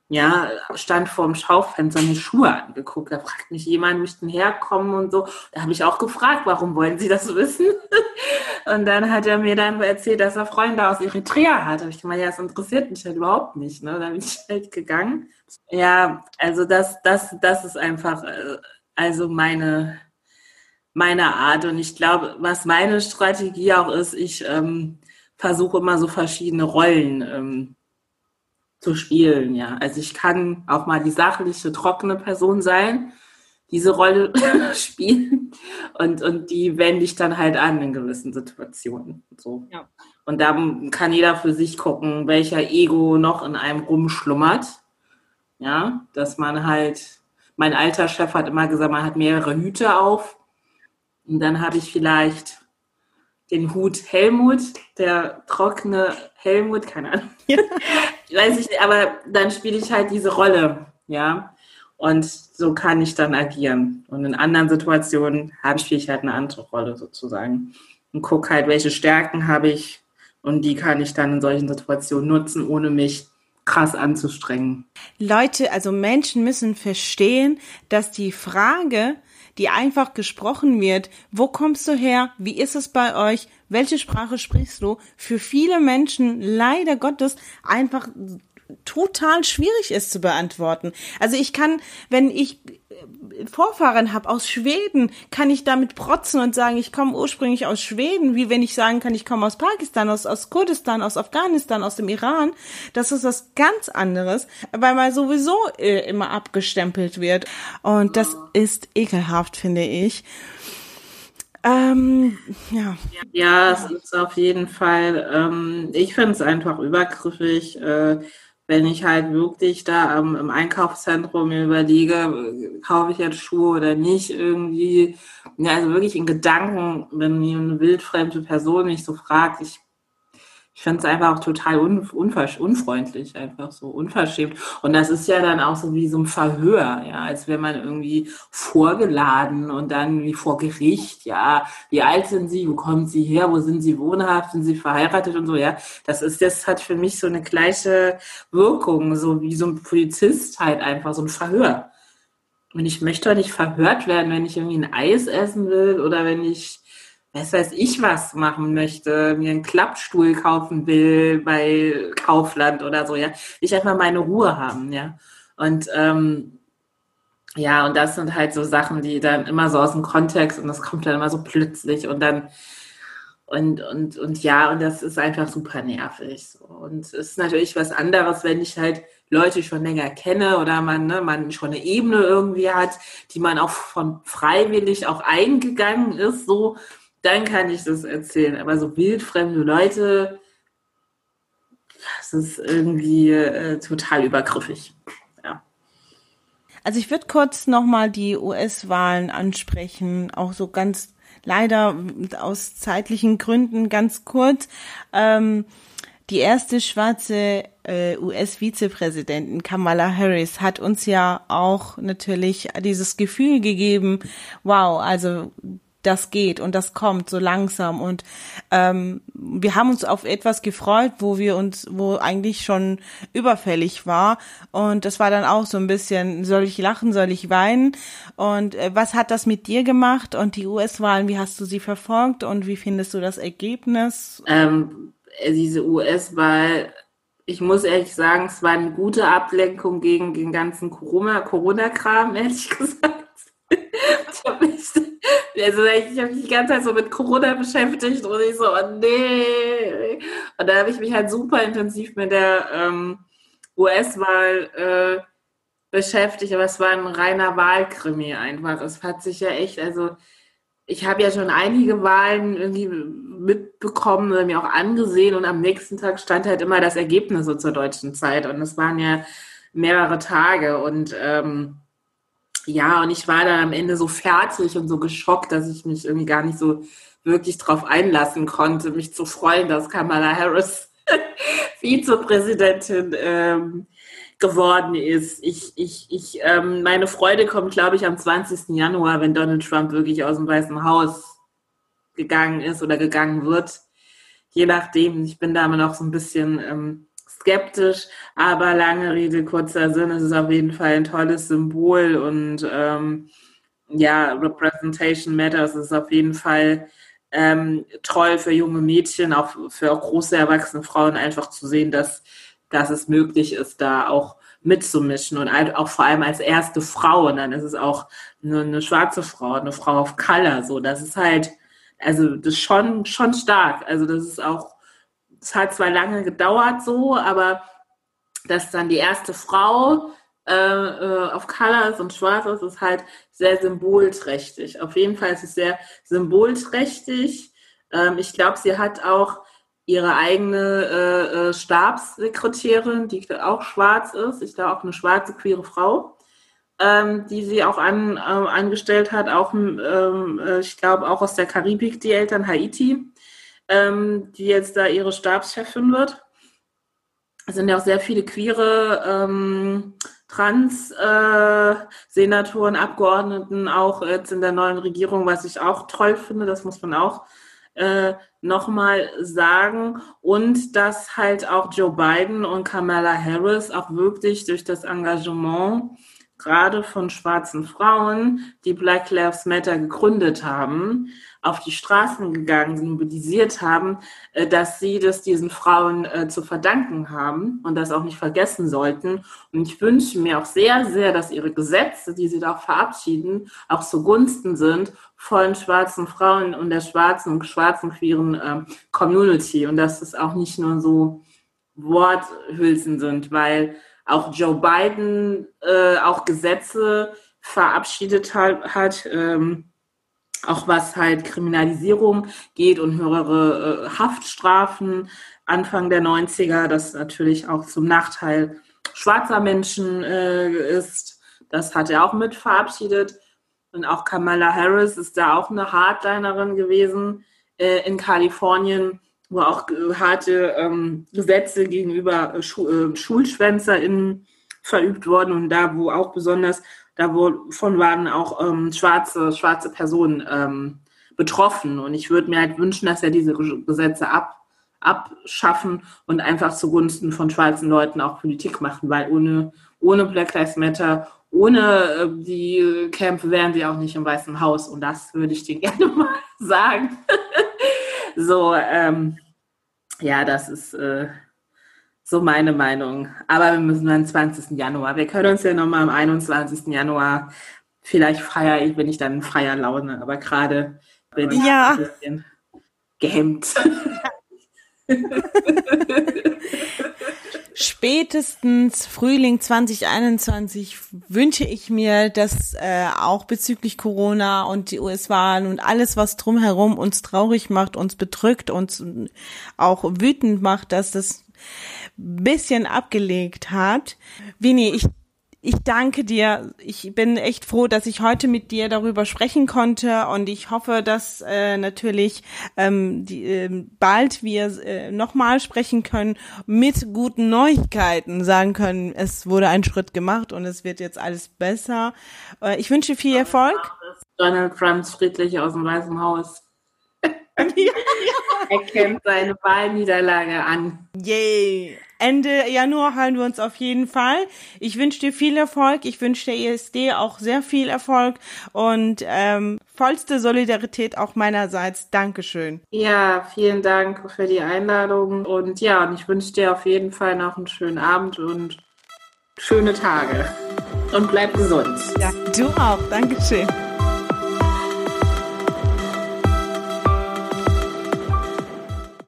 ja, stand vor dem Schaufenster mir Schuhe angeguckt. Da fragt mich jemand, möchten herkommen und so. Da habe ich auch gefragt, warum wollen Sie das wissen? und dann hat er mir dann erzählt, dass er Freunde aus Eritrea hat. Da habe ich gemeint, ja, das interessiert mich halt überhaupt nicht. Ne? Da bin ich halt gegangen. Ja, also das, das, das ist einfach, äh, also meine, meine Art. Und ich glaube, was meine Strategie auch ist, ich ähm, versuche immer so verschiedene Rollen ähm, zu spielen, ja. Also ich kann auch mal die sachliche, trockene Person sein, diese Rolle spielen und, und die wende ich dann halt an in gewissen Situationen. So. Ja. Und da kann jeder für sich gucken, welcher Ego noch in einem rumschlummert. Ja, dass man halt, mein alter Chef hat immer gesagt, man hat mehrere Hüte auf. Und dann habe ich vielleicht den Hut Helmut, der trockene Helmut, keine Ahnung. Weiß ich nicht, aber dann spiele ich halt diese Rolle, ja. Und so kann ich dann agieren. Und in anderen Situationen habe ich halt eine andere Rolle sozusagen. Und gucke halt, welche Stärken habe ich und die kann ich dann in solchen Situationen nutzen, ohne mich krass anzustrengen. Leute, also Menschen müssen verstehen, dass die Frage, die einfach gesprochen wird. Wo kommst du her? Wie ist es bei euch? Welche Sprache sprichst du? Für viele Menschen leider Gottes einfach total schwierig ist zu beantworten. Also ich kann, wenn ich Vorfahren habe aus Schweden, kann ich damit protzen und sagen, ich komme ursprünglich aus Schweden, wie wenn ich sagen kann, ich komme aus Pakistan, aus, aus Kurdistan, aus Afghanistan, aus dem Iran. Das ist was ganz anderes, weil man sowieso äh, immer abgestempelt wird. Und das ist ekelhaft, finde ich. Ähm, ja. Ja, es ist auf jeden Fall, ähm, ich finde es einfach übergriffig. Äh, wenn ich halt wirklich da ähm, im Einkaufszentrum mir überlege, kaufe ich jetzt Schuhe oder nicht irgendwie. Ja, also wirklich in Gedanken, wenn mir eine wildfremde Person mich so fragt, ich ich finde es einfach auch total un, unfreundlich, einfach so unverschämt. Und das ist ja dann auch so wie so ein Verhör, ja, als wäre man irgendwie vorgeladen und dann wie vor Gericht, ja, wie alt sind Sie, wo kommen Sie her, wo sind Sie wohnhaft, sind Sie verheiratet und so, ja. Das ist, das hat für mich so eine gleiche Wirkung, so wie so ein Polizist halt einfach, so ein Verhör. Und ich möchte doch nicht verhört werden, wenn ich irgendwie ein Eis essen will oder wenn ich was weiß ich was machen möchte, mir einen Klappstuhl kaufen will bei Kaufland oder so, ja. Ich einfach meine Ruhe haben, ja. Und ähm, ja, und das sind halt so Sachen, die dann immer so aus dem Kontext und das kommt dann immer so plötzlich und dann und, und, und ja, und das ist einfach super nervig. Und es ist natürlich was anderes, wenn ich halt Leute schon länger kenne oder man, ne, man schon eine Ebene irgendwie hat, die man auch von freiwillig auch eingegangen ist, so dann kann ich das erzählen. Aber so wildfremde Leute, das ist irgendwie äh, total übergriffig. Ja. Also ich würde kurz nochmal die US-Wahlen ansprechen, auch so ganz leider aus zeitlichen Gründen ganz kurz. Ähm, die erste schwarze äh, US-Vizepräsidentin Kamala Harris hat uns ja auch natürlich dieses Gefühl gegeben, wow, also das geht und das kommt so langsam. Und ähm, wir haben uns auf etwas gefreut, wo wir uns, wo eigentlich schon überfällig war. Und das war dann auch so ein bisschen, soll ich lachen, soll ich weinen? Und äh, was hat das mit dir gemacht? Und die US-Wahlen, wie hast du sie verfolgt? Und wie findest du das Ergebnis? Ähm, diese US-Wahl ich muss ehrlich sagen, es war eine gute Ablenkung gegen den ganzen Corona-Kram, Corona ehrlich gesagt. ich habe mich also ich habe mich die ganze Zeit so mit Corona beschäftigt und ich so, oh nee. Und da habe ich mich halt super intensiv mit der ähm, US-Wahl äh, beschäftigt, aber es war ein reiner Wahlkrimi einfach. Es hat sich ja echt, also ich habe ja schon einige Wahlen irgendwie mitbekommen oder mir auch angesehen und am nächsten Tag stand halt immer das Ergebnis so zur deutschen Zeit und es waren ja mehrere Tage und ähm, ja, und ich war dann am Ende so fertig und so geschockt, dass ich mich irgendwie gar nicht so wirklich drauf einlassen konnte, mich zu freuen, dass Kamala Harris Vizepräsidentin ähm, geworden ist. Ich, ich, ich, ähm, meine Freude kommt, glaube ich, am 20. Januar, wenn Donald Trump wirklich aus dem Weißen Haus gegangen ist oder gegangen wird. Je nachdem, ich bin da immer noch so ein bisschen ähm, skeptisch, aber lange Rede, kurzer Sinn, es ist auf jeden Fall ein tolles Symbol und ähm, ja, Representation Matters. Ist auf jeden Fall ähm, toll für junge Mädchen, auch für große erwachsene Frauen einfach zu sehen, dass, dass es möglich ist, da auch mitzumischen und auch vor allem als erste Frau. Und dann ist es auch eine, eine schwarze Frau, eine Frau of Color, so, das ist halt, also das ist schon, schon stark, also das ist auch es hat zwar lange gedauert so, aber dass dann die erste Frau äh, äh, auf Color ist und schwarz ist, ist halt sehr symbolträchtig. Auf jeden Fall ist es sehr symbolträchtig. Ähm, ich glaube, sie hat auch ihre eigene äh, äh, Stabssekretärin, die auch schwarz ist. Ich glaube auch eine schwarze queere Frau, ähm, die sie auch an, äh, angestellt hat. Auch, ähm, äh, ich glaube auch aus der Karibik die Eltern Haiti ähm, die jetzt da ihre Stabschefin wird. Es sind ja auch sehr viele queere ähm, Trans-Senatoren, äh, Abgeordneten auch jetzt in der neuen Regierung, was ich auch toll finde, das muss man auch äh, nochmal sagen. Und dass halt auch Joe Biden und Kamala Harris auch wirklich durch das Engagement gerade von schwarzen Frauen, die Black Lives Matter gegründet haben, auf die Straßen gegangen sind, mobilisiert haben, äh, dass sie das diesen Frauen äh, zu verdanken haben und das auch nicht vergessen sollten. Und ich wünsche mir auch sehr, sehr, dass ihre Gesetze, die sie da verabschieden, auch zugunsten sind von schwarzen Frauen und der schwarzen und schwarzen queeren äh, Community und dass es auch nicht nur so Worthülsen sind, weil auch Joe Biden äh, auch Gesetze verabschiedet hat, hat ähm, auch was halt Kriminalisierung geht und höhere äh, Haftstrafen Anfang der 90er, das natürlich auch zum Nachteil schwarzer Menschen äh, ist. Das hat er auch mit verabschiedet. Und auch Kamala Harris ist da auch eine Hardlinerin gewesen äh, in Kalifornien, wo auch äh, harte ähm, Gesetze gegenüber äh, Schu äh, SchulschwänzerInnen verübt wurden und da, wo auch besonders Davon waren auch ähm, schwarze, schwarze Personen ähm, betroffen. Und ich würde mir halt wünschen, dass er diese Gesetze ab, abschaffen und einfach zugunsten von schwarzen Leuten auch Politik machen, weil ohne, ohne Black Lives Matter, ohne äh, die Kämpfe wären sie auch nicht im Weißen Haus. Und das würde ich dir gerne mal sagen. so, ähm, ja, das ist. Äh, so meine Meinung. Aber wir müssen dann 20. Januar. Wir können uns ja nochmal am 21. Januar, vielleicht feiere ich, bin ich dann in freier Laune, aber gerade bin ich ja. ein bisschen gehemmt. Spätestens Frühling 2021 wünsche ich mir, dass äh, auch bezüglich Corona und die US-Wahlen und alles, was drumherum uns traurig macht, uns bedrückt, uns auch wütend macht, dass das bisschen abgelegt hat. Vini, ich ich danke dir. Ich bin echt froh, dass ich heute mit dir darüber sprechen konnte und ich hoffe, dass äh, natürlich ähm, die, äh, bald wir äh, nochmal sprechen können mit guten Neuigkeiten, sagen können, es wurde ein Schritt gemacht und es wird jetzt alles besser. Äh, ich wünsche viel Erfolg. Donald Trumps friedlich aus dem Weißen Haus. ja, ja. Er kennt seine Wahlniederlage an. Yay. Ende Januar hören wir uns auf jeden Fall. Ich wünsche dir viel Erfolg. Ich wünsche der ESD auch sehr viel Erfolg und ähm, vollste Solidarität auch meinerseits. Dankeschön. Ja, vielen Dank für die Einladung und ja, und ich wünsche dir auf jeden Fall noch einen schönen Abend und schöne Tage. Und bleib gesund. Ja, du auch. Dankeschön.